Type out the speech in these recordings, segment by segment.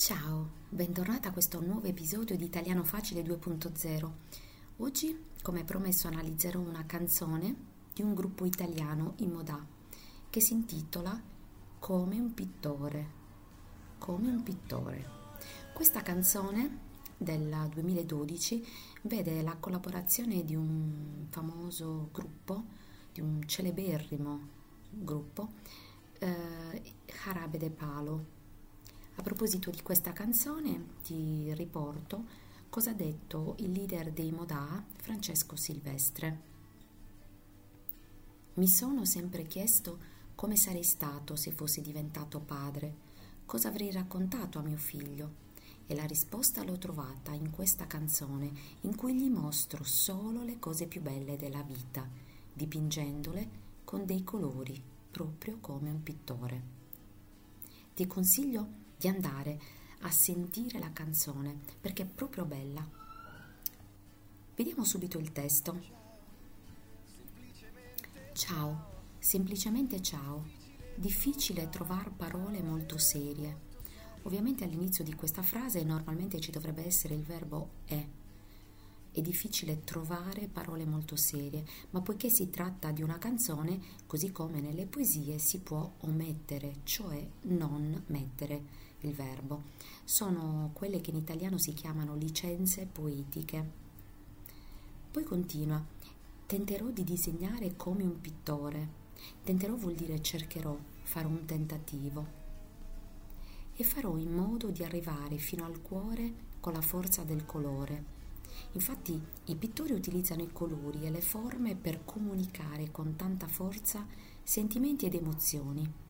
Ciao, bentornata a questo nuovo episodio di Italiano Facile 2.0. Oggi, come promesso, analizzerò una canzone di un gruppo italiano in moda che si intitola Come un pittore. Come un pittore. Questa canzone del 2012 vede la collaborazione di un famoso gruppo, di un celeberrimo gruppo, eh, Jarabe de Palo. A proposito di questa canzone ti riporto cosa ha detto il leader dei Modà, Francesco Silvestre. Mi sono sempre chiesto come sarei stato se fossi diventato padre, cosa avrei raccontato a mio figlio e la risposta l'ho trovata in questa canzone in cui gli mostro solo le cose più belle della vita, dipingendole con dei colori, proprio come un pittore. Ti consiglio di andare a sentire la canzone perché è proprio bella. Vediamo subito il testo. Ciao, semplicemente ciao. Difficile trovare parole molto serie. Ovviamente all'inizio di questa frase normalmente ci dovrebbe essere il verbo è. È difficile trovare parole molto serie, ma poiché si tratta di una canzone, così come nelle poesie si può omettere, cioè non mettere il verbo. Sono quelle che in italiano si chiamano licenze poetiche. Poi continua, tenterò di disegnare come un pittore. Tenterò vuol dire cercherò, farò un tentativo. E farò in modo di arrivare fino al cuore con la forza del colore. Infatti i pittori utilizzano i colori e le forme per comunicare con tanta forza sentimenti ed emozioni.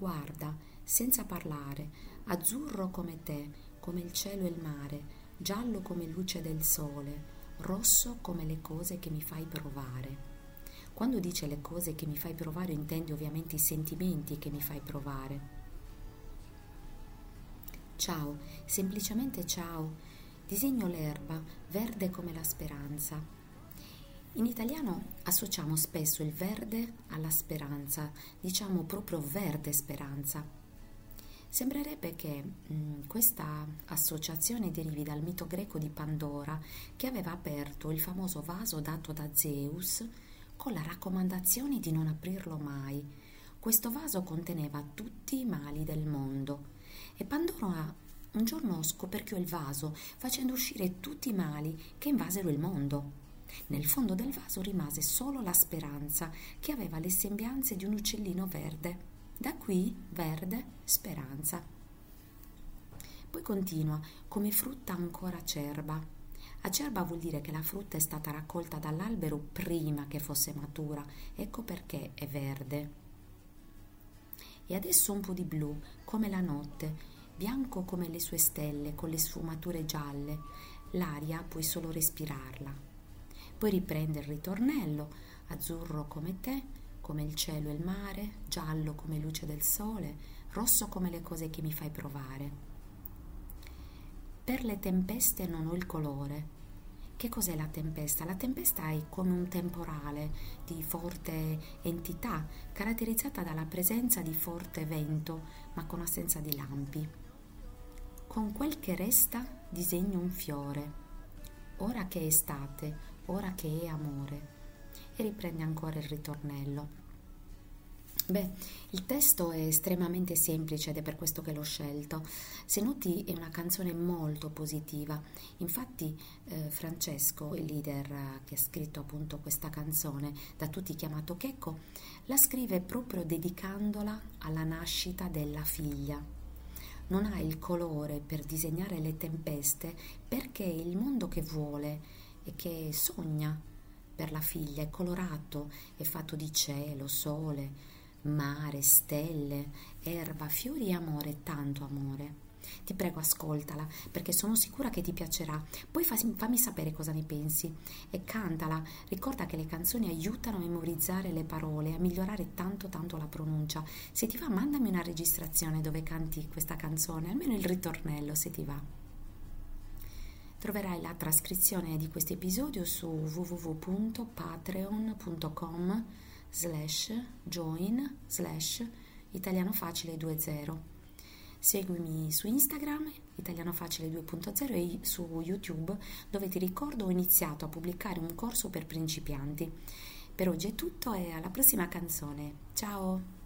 Guarda, senza parlare, azzurro come te, come il cielo e il mare, giallo come luce del sole, rosso come le cose che mi fai provare. Quando dice le cose che mi fai provare intende ovviamente i sentimenti che mi fai provare. Ciao, semplicemente ciao. Disegno l'erba, verde come la speranza. In italiano associamo spesso il verde alla speranza, diciamo proprio verde speranza. Sembrerebbe che mh, questa associazione derivi dal mito greco di Pandora che aveva aperto il famoso vaso dato da Zeus con la raccomandazione di non aprirlo mai. Questo vaso conteneva tutti i mali del mondo e Pandora un giorno scoperchiò il vaso, facendo uscire tutti i mali che invasero il mondo. Nel fondo del vaso rimase solo la speranza, che aveva le sembianze di un uccellino verde. Da qui verde speranza. Poi continua, come frutta ancora acerba. Acerba vuol dire che la frutta è stata raccolta dall'albero prima che fosse matura, ecco perché è verde. E adesso un po' di blu, come la notte, bianco come le sue stelle, con le sfumature gialle. L'aria puoi solo respirarla. Poi riprende il ritornello, azzurro come te, come il cielo e il mare, giallo come luce del sole, rosso come le cose che mi fai provare. Per le tempeste non ho il colore, che cos'è la tempesta? La tempesta è come un temporale di forte entità, caratterizzata dalla presenza di forte vento, ma con assenza di lampi. Con quel che resta disegno un fiore, ora che è estate, ora che è amore. E riprende ancora il ritornello. Beh, il testo è estremamente semplice ed è per questo che l'ho scelto. Se noti è una canzone molto positiva. Infatti eh, Francesco, il leader che ha scritto appunto questa canzone, da tutti chiamato Checco, la scrive proprio dedicandola alla nascita della figlia. Non ha il colore per disegnare le tempeste perché il mondo che vuole e che sogna per la figlia è colorato, è fatto di cielo, sole, mare, stelle, erba, fiori e amore, tanto amore. Ti prego, ascoltala, perché sono sicura che ti piacerà. Poi fammi sapere cosa ne pensi e cantala. Ricorda che le canzoni aiutano a memorizzare le parole, a migliorare tanto tanto la pronuncia. Se ti va, mandami una registrazione dove canti questa canzone, almeno il ritornello, se ti va. Troverai la trascrizione di questo episodio su www.patreon.com slash join slash italiano facile 2.0. Seguimi su Instagram italiano facile 2.0 e su YouTube dove ti ricordo ho iniziato a pubblicare un corso per principianti. Per oggi è tutto e alla prossima canzone. Ciao!